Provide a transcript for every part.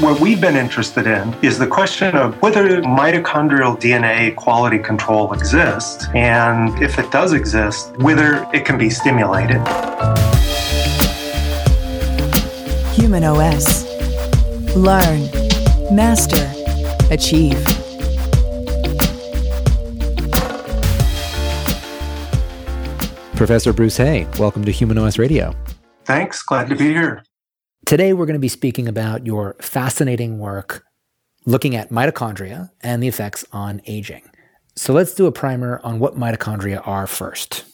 What we've been interested in is the question of whether mitochondrial DNA quality control exists, and if it does exist, whether it can be stimulated. Human OS. Learn, master, achieve. Professor Bruce Hay, welcome to Human OS Radio. Thanks. Glad to be here. Today, we're going to be speaking about your fascinating work looking at mitochondria and the effects on aging. So, let's do a primer on what mitochondria are first.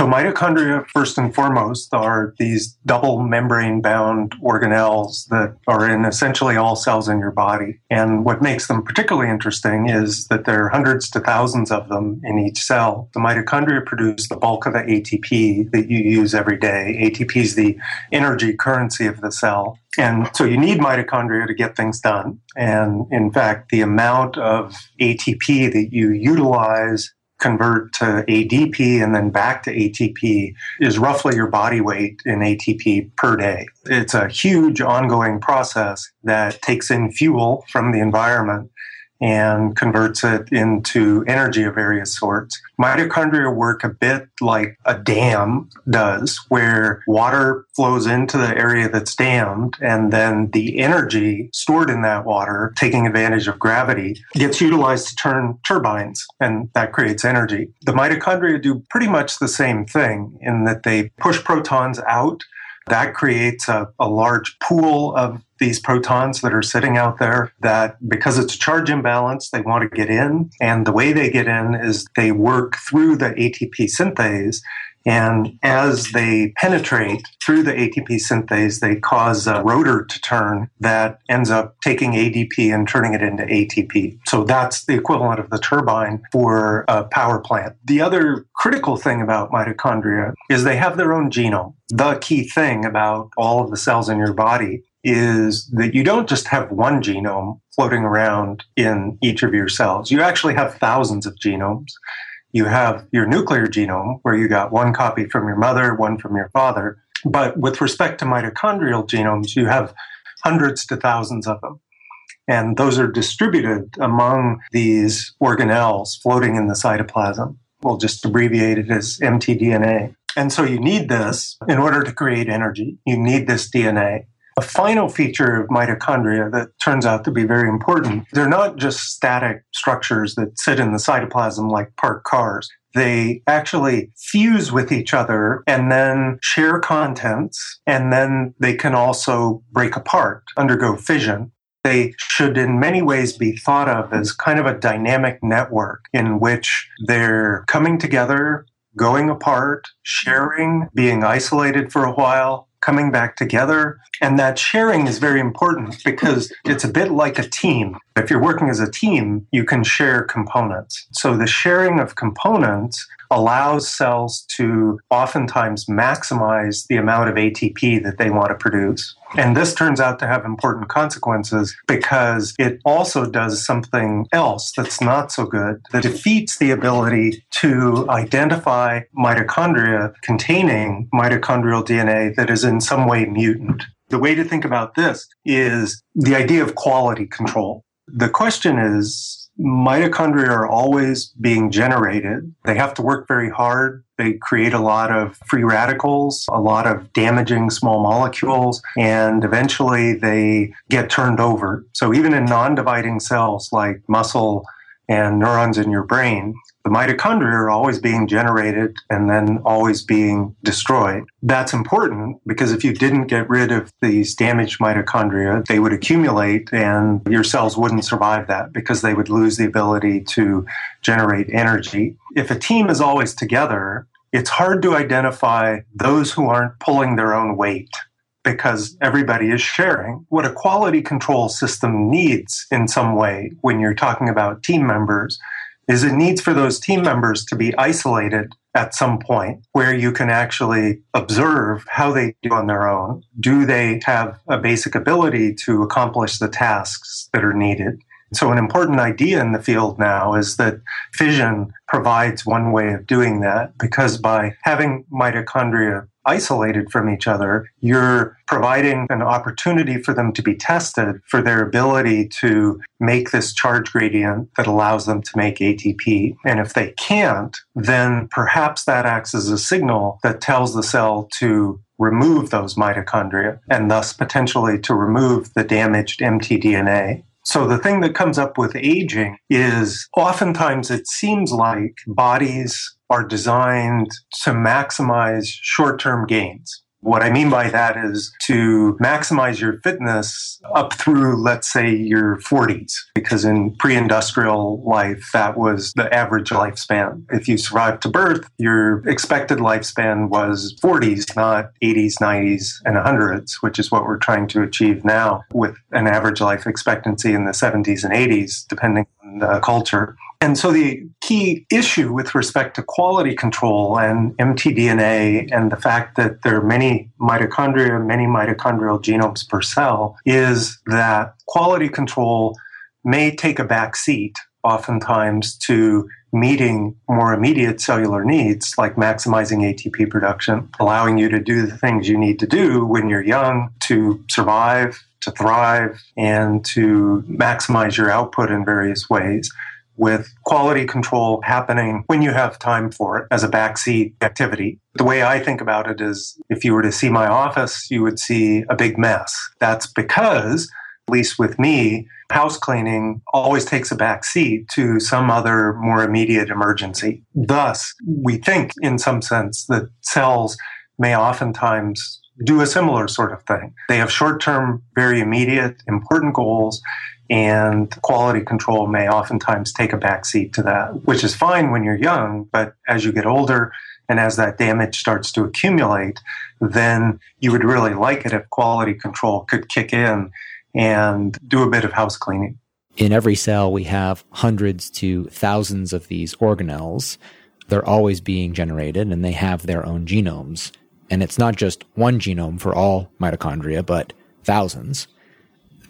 So, mitochondria, first and foremost, are these double membrane bound organelles that are in essentially all cells in your body. And what makes them particularly interesting is that there are hundreds to thousands of them in each cell. The mitochondria produce the bulk of the ATP that you use every day. ATP is the energy currency of the cell. And so you need mitochondria to get things done. And in fact, the amount of ATP that you utilize convert to ADP and then back to ATP is roughly your body weight in ATP per day. It's a huge ongoing process that takes in fuel from the environment and converts it into energy of various sorts. Mitochondria work a bit like a dam does, where water flows into the area that's dammed, and then the energy stored in that water, taking advantage of gravity, gets utilized to turn turbines, and that creates energy. The mitochondria do pretty much the same thing in that they push protons out that creates a, a large pool of these protons that are sitting out there that because it's a charge imbalance, they want to get in. And the way they get in is they work through the ATP synthase and as they penetrate through the ATP synthase, they cause a rotor to turn that ends up taking ADP and turning it into ATP. So that's the equivalent of the turbine for a power plant. The other critical thing about mitochondria is they have their own genome. The key thing about all of the cells in your body is that you don't just have one genome floating around in each of your cells. You actually have thousands of genomes you have your nuclear genome, where you got one copy from your mother, one from your father. But with respect to mitochondrial genomes, you have hundreds to thousands of them. And those are distributed among these organelles floating in the cytoplasm. We'll just abbreviate it as mtDNA. And so you need this in order to create energy. You need this DNA. A final feature of mitochondria that turns out to be very important, they're not just static structures that sit in the cytoplasm like parked cars. They actually fuse with each other and then share contents, and then they can also break apart, undergo fission they should in many ways be thought of as kind of a dynamic network in which they're coming together, going apart, sharing, being isolated for a while, coming back together. And that sharing is very important because it's a bit like a team. If you're working as a team, you can share components. So the sharing of components allows cells to oftentimes maximize the amount of ATP that they want to produce. And this turns out to have important consequences because it also does something else that's not so good that defeats the ability to identify mitochondria containing mitochondrial DNA that is in some way mutant. The way to think about this is the idea of quality control. The question is mitochondria are always being generated. They have to work very hard. They create a lot of free radicals, a lot of damaging small molecules, and eventually they get turned over. So even in non dividing cells like muscle and neurons in your brain, the mitochondria are always being generated and then always being destroyed. That's important because if you didn't get rid of these damaged mitochondria, they would accumulate and your cells wouldn't survive that because they would lose the ability to generate energy. If a team is always together, it's hard to identify those who aren't pulling their own weight because everybody is sharing. What a quality control system needs in some way when you're talking about team members is it needs for those team members to be isolated at some point where you can actually observe how they do on their own. Do they have a basic ability to accomplish the tasks that are needed? So, an important idea in the field now is that fission provides one way of doing that because by having mitochondria isolated from each other, you're providing an opportunity for them to be tested for their ability to make this charge gradient that allows them to make ATP. And if they can't, then perhaps that acts as a signal that tells the cell to remove those mitochondria and thus potentially to remove the damaged mtDNA. So the thing that comes up with aging is oftentimes it seems like bodies are designed to maximize short term gains. What I mean by that is to maximize your fitness up through, let's say, your 40s, because in pre industrial life, that was the average lifespan. If you survived to birth, your expected lifespan was 40s, not 80s, 90s, and 100s, which is what we're trying to achieve now with an average life expectancy in the 70s and 80s, depending on the culture. And so the key issue with respect to quality control and mtDNA and the fact that there are many mitochondria, many mitochondrial genomes per cell is that quality control may take a back seat oftentimes to meeting more immediate cellular needs like maximizing ATP production, allowing you to do the things you need to do when you're young to survive, to thrive, and to maximize your output in various ways with quality control happening when you have time for it as a backseat activity. The way I think about it is if you were to see my office, you would see a big mess. That's because, at least with me, house cleaning always takes a back seat to some other more immediate emergency. Thus, we think in some sense that cells may oftentimes do a similar sort of thing. They have short term, very immediate, important goals, and quality control may oftentimes take a backseat to that, which is fine when you're young, but as you get older and as that damage starts to accumulate, then you would really like it if quality control could kick in and do a bit of house cleaning. In every cell, we have hundreds to thousands of these organelles. They're always being generated and they have their own genomes. And it's not just one genome for all mitochondria, but thousands.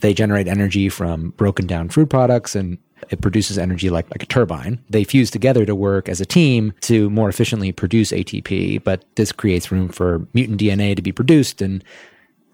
They generate energy from broken down food products and it produces energy like, like a turbine. They fuse together to work as a team to more efficiently produce ATP, but this creates room for mutant DNA to be produced and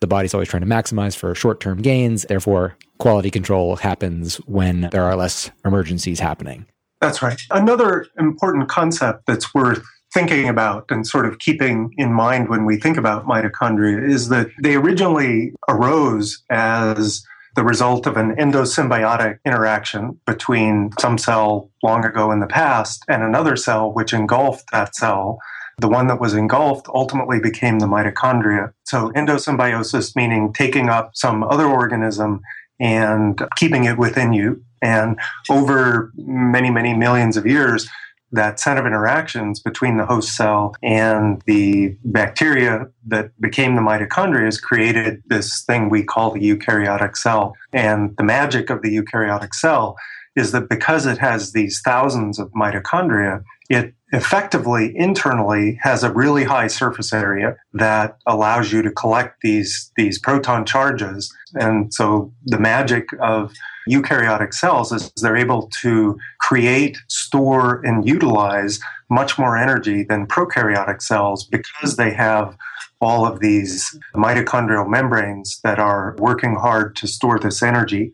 the body's always trying to maximize for short term gains. Therefore, quality control happens when there are less emergencies happening. That's right. Another important concept that's worth thinking about and sort of keeping in mind when we think about mitochondria is that they originally arose as the result of an endosymbiotic interaction between some cell long ago in the past and another cell which engulfed that cell. The one that was engulfed ultimately became the mitochondria. So, endosymbiosis meaning taking up some other organism and keeping it within you. And over many, many millions of years, that set of interactions between the host cell and the bacteria that became the mitochondria has created this thing we call the eukaryotic cell. And the magic of the eukaryotic cell is that because it has these thousands of mitochondria, it effectively internally has a really high surface area that allows you to collect these these proton charges and so the magic of eukaryotic cells is they're able to create, store, and utilize much more energy than prokaryotic cells because they have all of these mitochondrial membranes that are working hard to store this energy.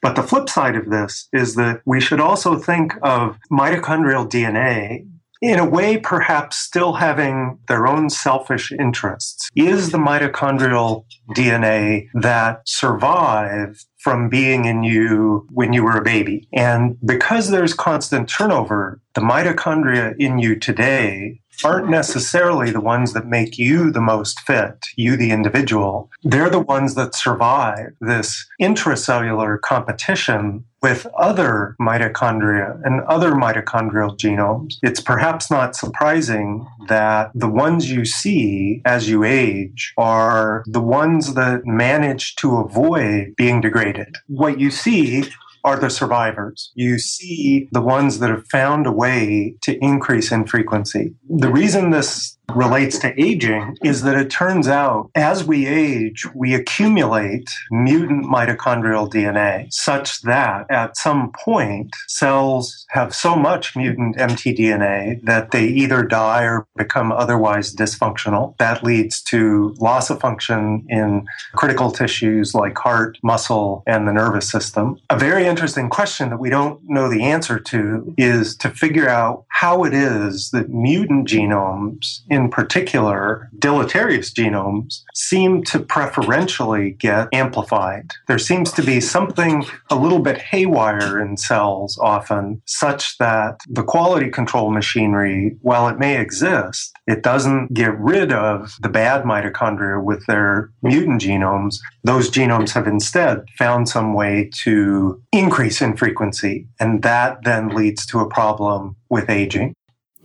But the flip side of this is that we should also think of mitochondrial DNA in a way, perhaps still having their own selfish interests. Is the mitochondrial DNA that survived from being in you when you were a baby? And because there's constant turnover, the mitochondria in you today aren't necessarily the ones that make you the most fit, you the individual. They're the ones that survive this intracellular competition with other mitochondria and other mitochondrial genomes. It's perhaps not surprising that the ones you see as you age are the ones that manage to avoid being degraded. What you see are the survivors. You see the ones that have found a way to increase in frequency. The reason this relates to aging is that it turns out as we age, we accumulate mutant mitochondrial DNA such that at some point cells have so much mutant mtDNA that they either die or become otherwise dysfunctional. That leads to loss of function in critical tissues like heart, muscle, and the nervous system. A very interesting question that we don't know the answer to is to figure out how it is that mutant genomes in particular, deleterious genomes, seem to preferentially get amplified. There seems to be something a little bit haywire in cells often, such that the quality control machinery, while it may exist, it doesn't get rid of the bad mitochondria with their mutant genomes. Those genomes have instead found some way to increase in frequency, and that then leads to a problem with aging.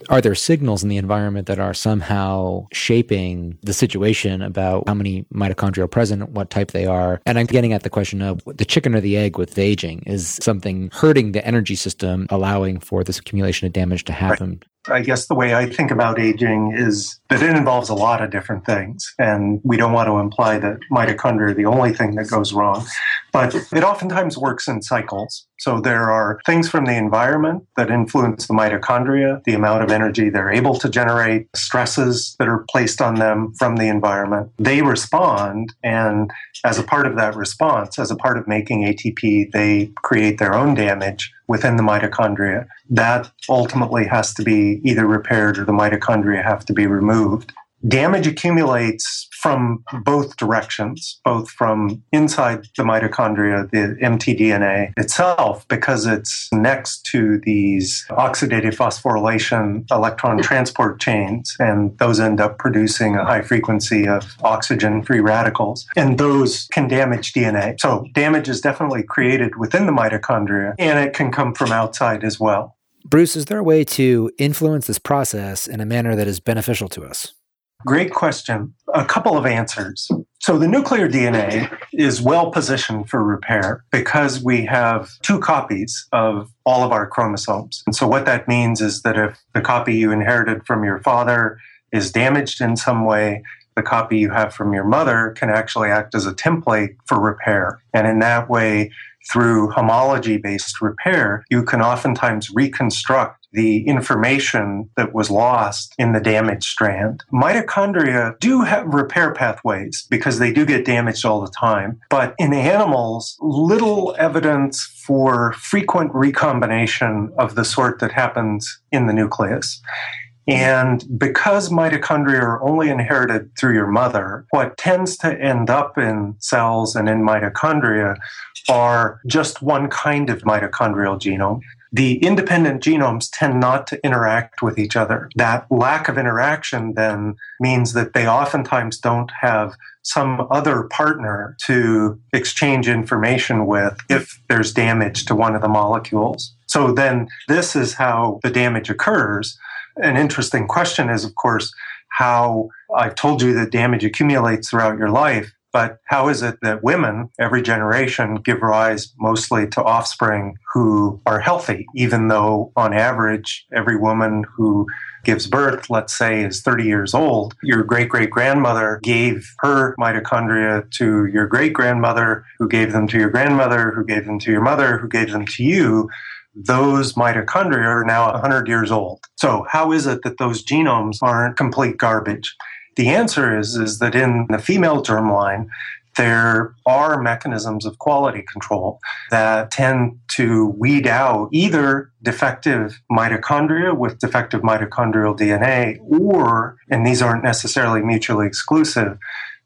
Are there signals in the environment that are somehow shaping the situation about how many mitochondria are present, what type they are? And I'm getting at the question of the chicken or the egg with aging. Is something hurting the energy system, allowing for this accumulation of damage to happen? Right. I guess the way I think about aging is that it involves a lot of different things. And we don't want to imply that mitochondria are the only thing that goes wrong. But it oftentimes works in cycles. So there are things from the environment that influence the mitochondria, the amount of energy they're able to generate, stresses that are placed on them from the environment. They respond. And as a part of that response, as a part of making ATP, they create their own damage within the mitochondria. That ultimately has to be either repaired or the mitochondria have to be removed. Damage accumulates from both directions, both from inside the mitochondria, the mtDNA itself, because it's next to these oxidative phosphorylation electron transport chains, and those end up producing a high frequency of oxygen free radicals, and those can damage DNA. So, damage is definitely created within the mitochondria, and it can come from outside as well. Bruce, is there a way to influence this process in a manner that is beneficial to us? Great question. A couple of answers. So, the nuclear DNA is well positioned for repair because we have two copies of all of our chromosomes. And so, what that means is that if the copy you inherited from your father is damaged in some way, the copy you have from your mother can actually act as a template for repair. And in that way, through homology based repair, you can oftentimes reconstruct the information that was lost in the damaged strand. Mitochondria do have repair pathways because they do get damaged all the time. But in animals, little evidence for frequent recombination of the sort that happens in the nucleus. And because mitochondria are only inherited through your mother, what tends to end up in cells and in mitochondria are just one kind of mitochondrial genome. The independent genomes tend not to interact with each other. That lack of interaction then means that they oftentimes don't have some other partner to exchange information with if there's damage to one of the molecules. So then this is how the damage occurs. An interesting question is, of course, how I've told you that damage accumulates throughout your life. But how is it that women, every generation, give rise mostly to offspring who are healthy, even though on average, every woman who gives birth, let's say, is 30 years old, your great great grandmother gave her mitochondria to your great grandmother, who gave them to your grandmother, who gave them to your mother, who gave them to you those mitochondria are now 100 years old. So, how is it that those genomes aren't complete garbage? The answer is, is that in the female germline, there are mechanisms of quality control that tend to weed out either defective mitochondria with defective mitochondrial DNA, or, and these aren't necessarily mutually exclusive,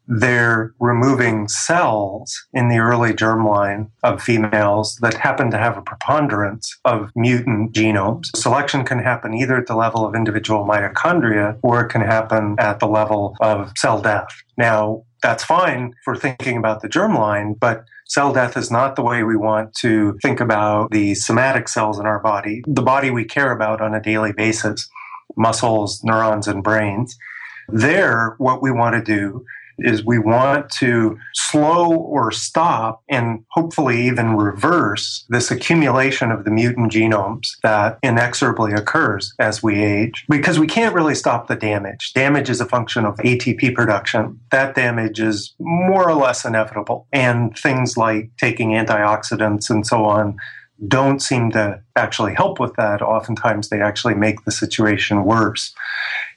they're removing cells in the early germline of females that happen to have a preponderance of mutant genomes. Selection can happen either at the level of individual mitochondria or it can happen at the level of cell death. Now, that's fine for thinking about the germline, but cell death is not the way we want to think about the somatic cells in our body, the body we care about on a daily basis muscles, neurons, and brains. There, what we want to do is we want to slow or stop and hopefully even reverse this accumulation of the mutant genomes that inexorably occurs as we age because we can't really stop the damage. Damage is a function of ATP production. That damage is more or less inevitable. And things like taking antioxidants and so on don't seem to actually help with that. Oftentimes, they actually make the situation worse.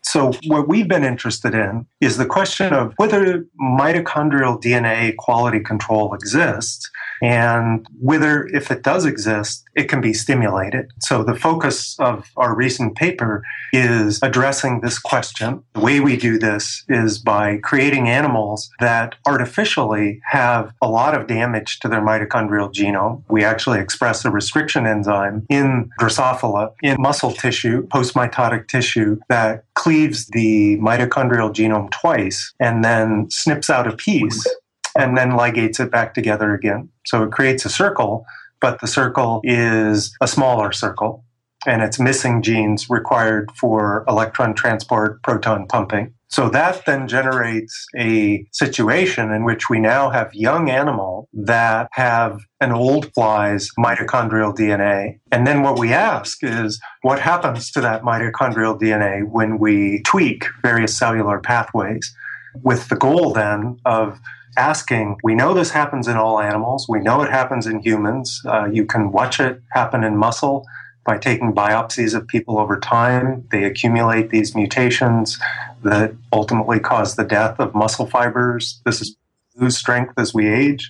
So, what we've been interested in is the question of whether mitochondrial DNA quality control exists and whether, if it does exist, it can be stimulated. So, the focus of our recent paper is addressing this question. The way we do this is by creating animals that artificially have a lot of damage to their mitochondrial genome. We actually express a restriction enzyme in Drosophila in muscle tissue, postmitotic tissue that cleaves the mitochondrial genome twice and then snips out a piece and then ligates it back together again. So it creates a circle, but the circle is a smaller circle and it's missing genes required for electron transport, proton pumping. So that then generates a situation in which we now have young animal that have an old fly's mitochondrial DNA. And then what we ask is what happens to that mitochondrial DNA when we tweak various cellular pathways with the goal then of asking, we know this happens in all animals. We know it happens in humans. Uh, you can watch it happen in muscle by taking biopsies of people over time. They accumulate these mutations that ultimately cause the death of muscle fibers. This is lose strength as we age.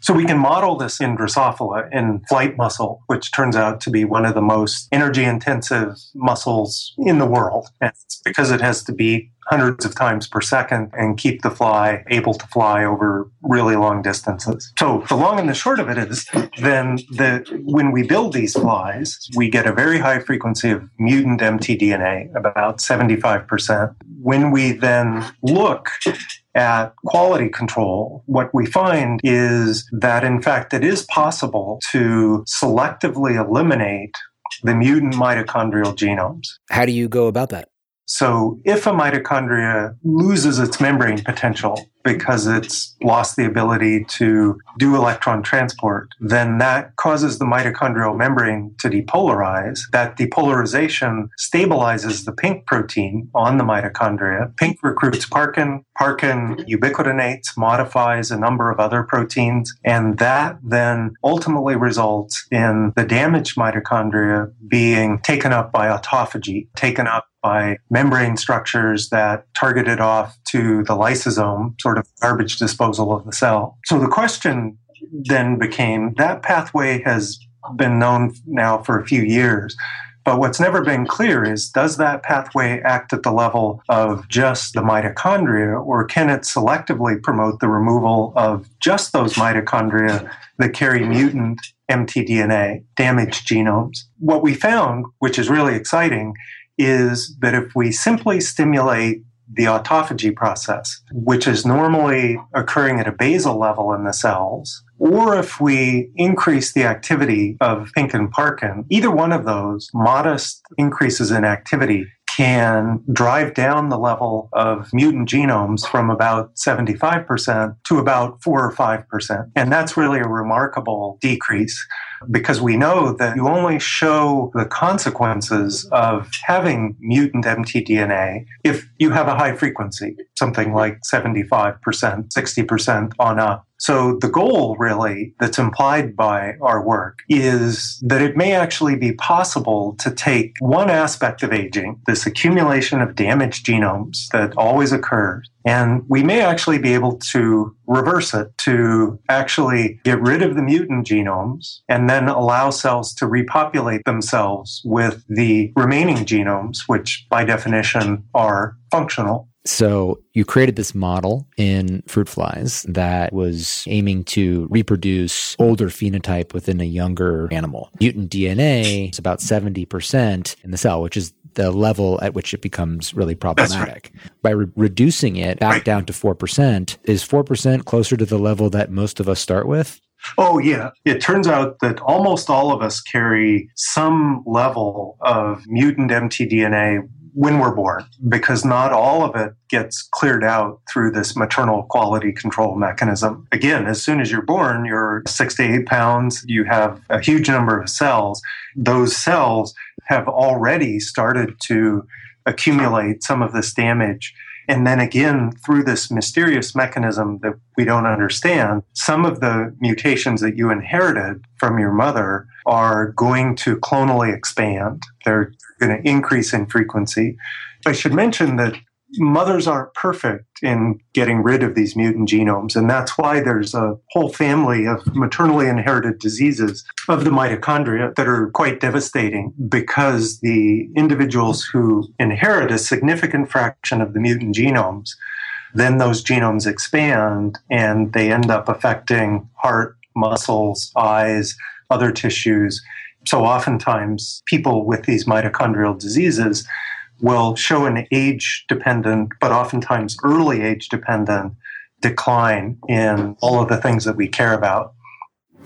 So we can model this in Drosophila in flight muscle, which turns out to be one of the most energy intensive muscles in the world. And it's because it has to be hundreds of times per second and keep the fly able to fly over really long distances. So the long and the short of it is then the when we build these flies, we get a very high frequency of mutant mtDNA, about 75%. When we then look at quality control, what we find is that in fact it is possible to selectively eliminate the mutant mitochondrial genomes. How do you go about that? So, if a mitochondria loses its membrane potential because it's lost the ability to do electron transport, then that causes the mitochondrial membrane to depolarize. That depolarization stabilizes the pink protein on the mitochondria. Pink recruits parkin, parkin ubiquitinates, modifies a number of other proteins, and that then ultimately results in the damaged mitochondria being taken up by autophagy, taken up by membrane structures that targeted off to the lysosome, sort of garbage disposal of the cell. So the question then became that pathway has been known now for a few years. But what's never been clear is does that pathway act at the level of just the mitochondria, or can it selectively promote the removal of just those mitochondria that carry mutant mtDNA, damaged genomes? What we found, which is really exciting, is that if we simply stimulate the autophagy process, which is normally occurring at a basal level in the cells, or if we increase the activity of pink and parkin, either one of those modest increases in activity can drive down the level of mutant genomes from about 75% to about 4 or 5%. And that's really a remarkable decrease because we know that you only show the consequences of having mutant mtDNA if you have a high frequency, something like 75%, 60% on up. So the goal really that's implied by our work is that it may actually be possible to take one aspect of aging, this accumulation of damaged genomes that always occurs, and we may actually be able to reverse it to actually get rid of the mutant genomes and then allow cells to repopulate themselves with the remaining genomes, which by definition are functional. So you created this model in fruit flies that was aiming to reproduce older phenotype within a younger animal. Mutant DNA is about 70% in the cell, which is the level at which it becomes really problematic. Right. By re- reducing it back right. down to 4%, is 4% closer to the level that most of us start with? Oh, yeah. It turns out that almost all of us carry some level of mutant mtDNA when we're born because not all of it gets cleared out through this maternal quality control mechanism. Again, as soon as you're born, you're six to eight pounds, you have a huge number of cells. Those cells have already started to accumulate some of this damage and then again, through this mysterious mechanism that we don't understand, some of the mutations that you inherited from your mother are going to clonally expand. They're going to increase in frequency. I should mention that mothers aren't perfect in getting rid of these mutant genomes. And that's why there's a whole family of maternally inherited diseases of the mitochondria that are quite devastating because the individuals who inherit a significant fraction of the mutant genomes, then those genomes expand and they end up affecting heart, muscles, eyes, other tissues. So oftentimes people with these mitochondrial diseases will show an age dependent, but oftentimes early age dependent decline in all of the things that we care about.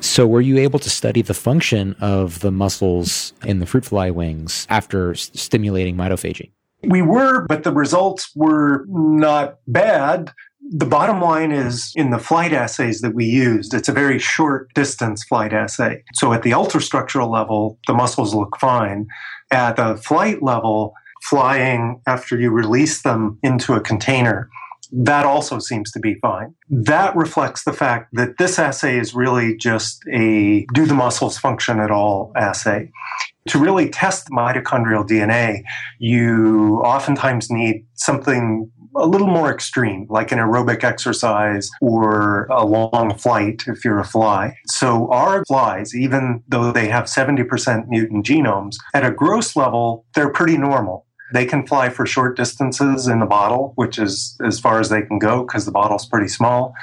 So, were you able to study the function of the muscles in the fruit fly wings after stimulating mitophagy? We were, but the results were not bad. The bottom line is in the flight assays that we used, it's a very short distance flight assay. So, at the ultrastructural level, the muscles look fine. At the flight level, flying after you release them into a container, that also seems to be fine. That reflects the fact that this assay is really just a do the muscles function at all assay. To really test mitochondrial DNA, you oftentimes need something a little more extreme, like an aerobic exercise or a long flight if you're a fly. So our flies, even though they have 70% mutant genomes, at a gross level, they're pretty normal. They can fly for short distances in the bottle, which is as far as they can go because the bottle's pretty small.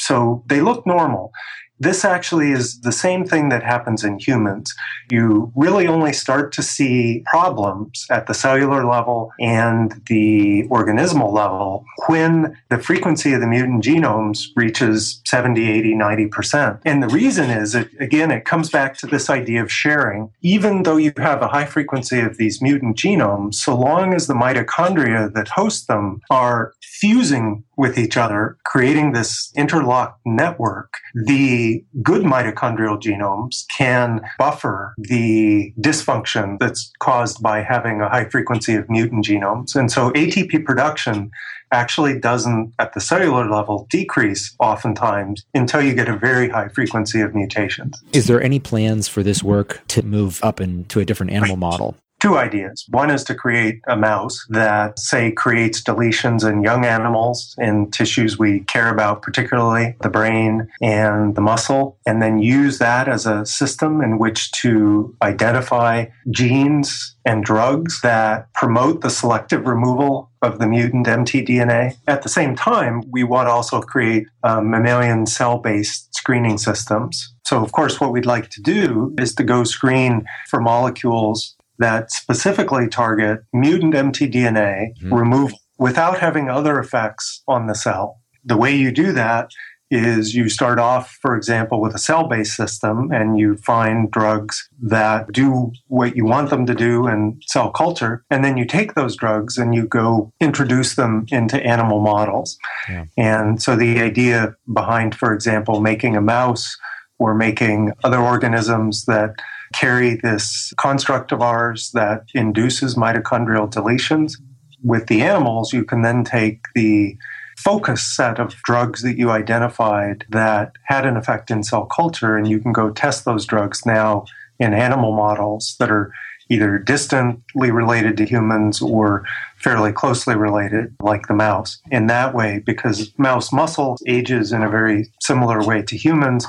So they look normal. This actually is the same thing that happens in humans. You really only start to see problems at the cellular level and the organismal level when the frequency of the mutant genomes reaches 70, 80, 90%. And the reason is that, again, it comes back to this idea of sharing. Even though you have a high frequency of these mutant genomes, so long as the mitochondria that host them are fusing with each other, creating this interlocked network, the good mitochondrial genomes can buffer the dysfunction that's caused by having a high frequency of mutant genomes. And so ATP production actually doesn't, at the cellular level, decrease oftentimes until you get a very high frequency of mutations. Is there any plans for this work to move up into a different animal model? Two ideas. One is to create a mouse that, say, creates deletions in young animals in tissues we care about, particularly the brain and the muscle, and then use that as a system in which to identify genes and drugs that promote the selective removal of the mutant mtDNA. At the same time, we want to also create um, mammalian cell based screening systems. So, of course, what we'd like to do is to go screen for molecules that specifically target mutant mtDNA mm-hmm. removal without having other effects on the cell. The way you do that is you start off, for example, with a cell based system and you find drugs that do what you want them to do in cell culture. And then you take those drugs and you go introduce them into animal models. Yeah. And so the idea behind, for example, making a mouse or making other organisms that carry this construct of ours that induces mitochondrial deletions. With the animals, you can then take the focus set of drugs that you identified that had an effect in cell culture, and you can go test those drugs now in animal models that are either distantly related to humans or fairly closely related, like the mouse. In that way, because mouse muscle ages in a very similar way to humans,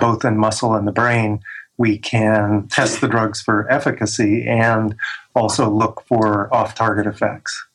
both in muscle and the brain, we can test the drugs for efficacy and also look for off target effects.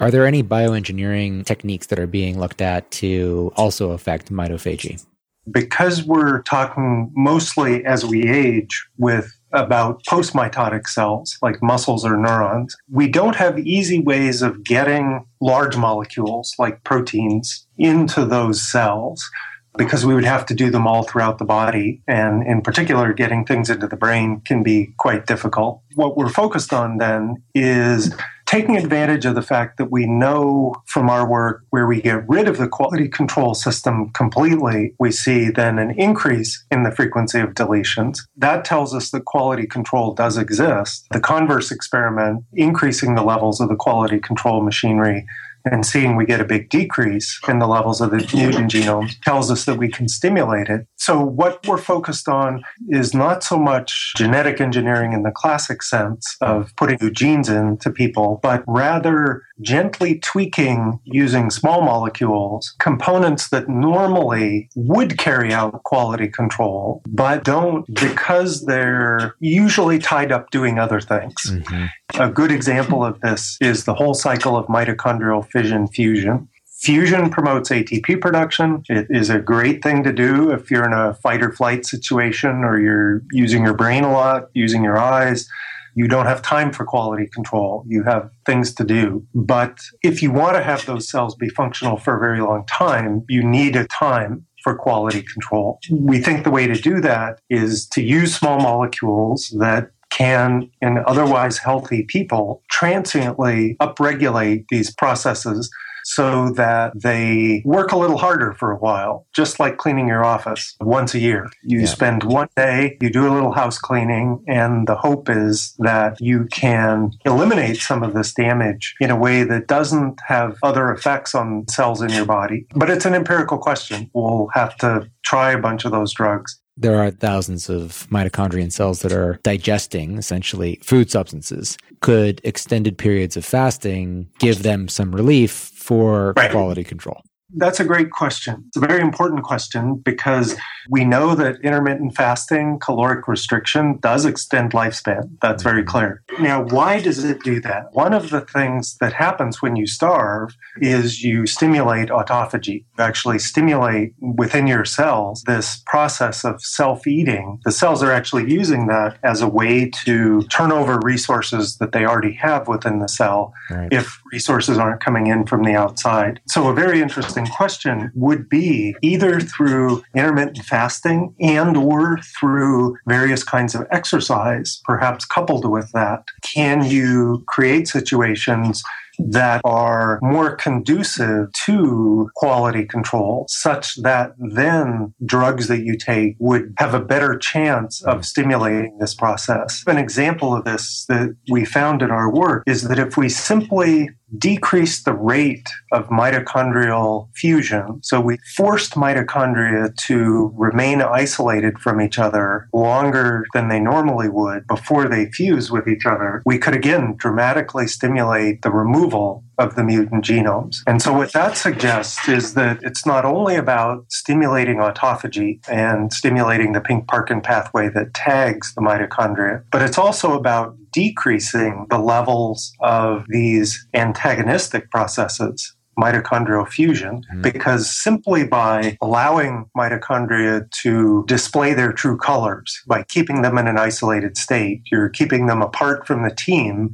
Are there any bioengineering techniques that are being looked at to also affect mitophagy? Because we're talking mostly as we age with about postmitotic cells like muscles or neurons, we don't have easy ways of getting large molecules like proteins into those cells because we would have to do them all throughout the body. And in particular, getting things into the brain can be quite difficult. What we're focused on then is taking advantage of the fact that we know from our work where we get rid of the quality control system completely, we see then an increase in the frequency of deletions. That tells us that quality control does exist. The converse experiment, increasing the levels of the quality control machinery, and seeing we get a big decrease in the levels of the mutant genome tells us that we can stimulate it. So, what we're focused on is not so much genetic engineering in the classic sense of putting new genes into people, but rather gently tweaking using small molecules components that normally would carry out quality control, but don't because they're usually tied up doing other things. Mm-hmm. A good example of this is the whole cycle of mitochondrial fission fusion. Fusion promotes ATP production. It is a great thing to do if you're in a fight or flight situation or you're using your brain a lot, using your eyes you don't have time for quality control. You have things to do. But if you want to have those cells be functional for a very long time, you need a time for quality control. We think the way to do that is to use small molecules that can, in otherwise healthy people, transiently upregulate these processes so that they work a little harder for a while, just like cleaning your office once a year. You yeah. spend one day, you do a little house cleaning, and the hope is that you can eliminate some of this damage in a way that doesn't have other effects on cells in your body. But it's an empirical question. We'll have to try a bunch of those drugs there are thousands of mitochondrial cells that are digesting essentially food substances. Could extended periods of fasting give them some relief for right. quality control? That's a great question. It's a very important question because we know that intermittent fasting, caloric restriction does extend lifespan. That's very mm-hmm. clear. Now, why does it do that? One of the things that happens when you starve is you stimulate autophagy. You actually stimulate within your cells this process of self eating. The cells are actually using that as a way to turn over resources that they already have within the cell right. if resources aren't coming in from the outside. So, a very interesting question would be either through intermittent fasting and or through various kinds of exercise, perhaps coupled with that, can you create situations that are more conducive to quality control, such that then drugs that you take would have a better chance of stimulating this process. An example of this that we found in our work is that if we simply decrease the rate of mitochondrial fusion. So we forced mitochondria to remain isolated from each other longer than they normally would before they fuse with each other. We could again dramatically stimulate the removal of the mutant genomes. And so what that suggests is that it's not only about stimulating autophagy and stimulating the pink Parkin pathway that tags the mitochondria, but it's also about decreasing the levels of these antagonistic processes mitochondrial fusion mm-hmm. because simply by allowing mitochondria to display their true colors, by keeping them in an isolated state, you're keeping them apart from the team.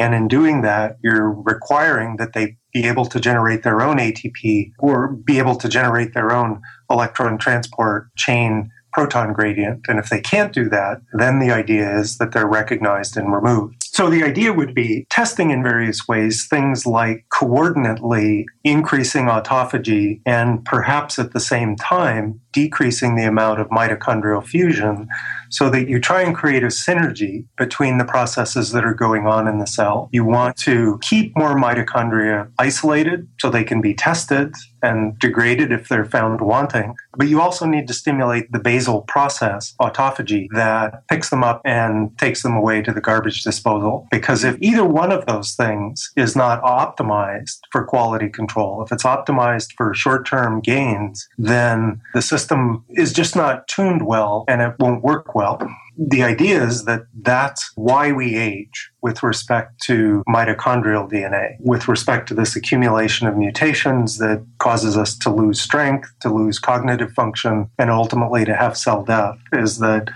And in doing that, you're requiring that they be able to generate their own ATP or be able to generate their own electron transport chain proton gradient. And if they can't do that, then the idea is that they're recognized and removed. So the idea would be testing in various ways things like coordinately increasing autophagy and perhaps at the same time decreasing the amount of mitochondrial fusion so that you try and create a synergy between the processes that are going on in the cell. You want to keep more mitochondria isolated so they can be tested and degraded if they're found wanting. But you also need to stimulate the basal process, autophagy, that picks them up and takes them away to the garbage disposal. Because if either one of those things is not optimized for quality control, if it's optimized for short term gains, then the system is just not tuned well and it won't work well well. The idea is that that's why we age with respect to mitochondrial DNA, with respect to this accumulation of mutations that causes us to lose strength, to lose cognitive function, and ultimately to have cell death, is that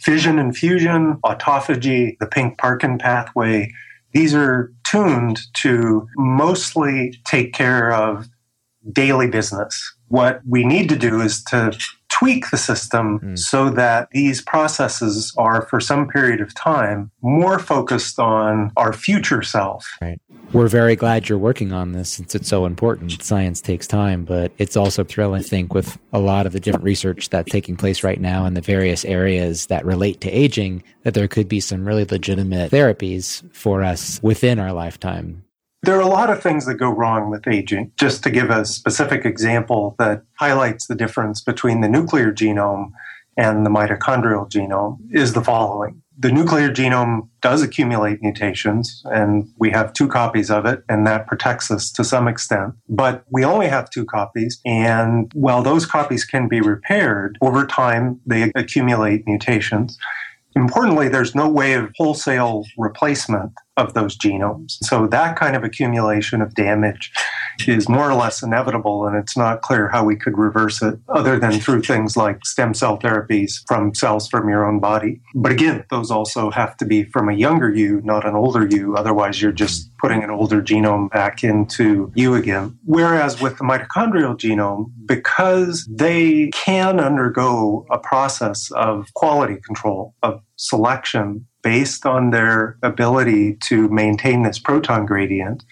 fission and fusion, autophagy, the pink Parkin pathway, these are tuned to mostly take care of daily business. What we need to do is to tweak the system mm. so that these processes are, for some period of time, more focused on our future self. Right. We're very glad you're working on this since it's so important. Science takes time, but it's also thrilling, I think, with a lot of the different research that's taking place right now in the various areas that relate to aging, that there could be some really legitimate therapies for us within our lifetime there are a lot of things that go wrong with aging. Just to give a specific example that highlights the difference between the nuclear genome and the mitochondrial genome is the following. The nuclear genome does accumulate mutations, and we have two copies of it, and that protects us to some extent. But we only have two copies, and while those copies can be repaired, over time they accumulate mutations. Importantly, there's no way of wholesale replacement of those genomes. So that kind of accumulation of damage is more or less inevitable, and it's not clear how we could reverse it other than through things like stem cell therapies from cells from your own body. But again, those also have to be from a younger you, not an older you. Otherwise, you're just putting an older genome back into you again. Whereas with the mitochondrial genome, because they can undergo a process of quality control, of selection based on their ability to maintain this proton gradient,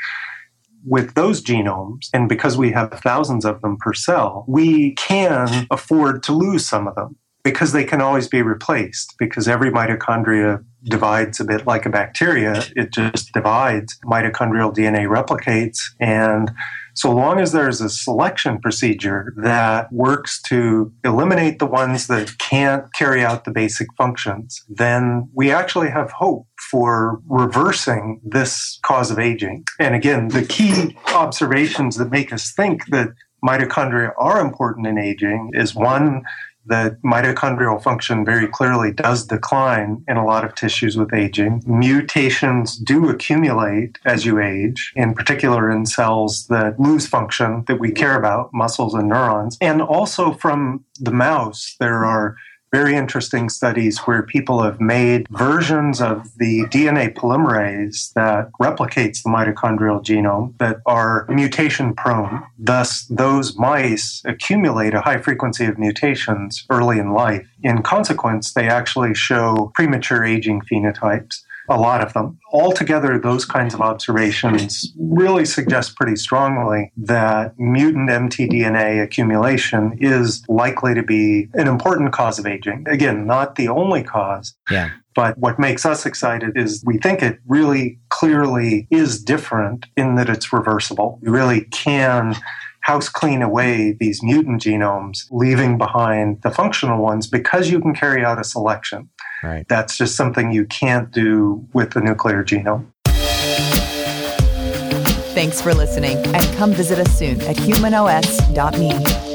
with those genomes, and because we have thousands of them per cell, we can afford to lose some of them because they can always be replaced because every mitochondria divides a bit like a bacteria. It just divides. Mitochondrial DNA replicates and so long as there's a selection procedure that works to eliminate the ones that can't carry out the basic functions, then we actually have hope for reversing this cause of aging. And again, the key observations that make us think that mitochondria are important in aging is one, that mitochondrial function very clearly does decline in a lot of tissues with aging. Mutations do accumulate as you age, in particular in cells that lose function that we care about, muscles and neurons. And also from the mouse, there are very interesting studies where people have made versions of the DNA polymerase that replicates the mitochondrial genome that are mutation prone. Thus, those mice accumulate a high frequency of mutations early in life. In consequence, they actually show premature aging phenotypes a lot of them. Altogether, those kinds of observations really suggest pretty strongly that mutant mtDNA accumulation is likely to be an important cause of aging. Again, not the only cause. Yeah. But what makes us excited is we think it really clearly is different in that it's reversible. You really can house clean away these mutant genomes, leaving behind the functional ones because you can carry out a selection. Right. That's just something you can't do with the nuclear genome. Thanks for listening, and come visit us soon at humanos.me.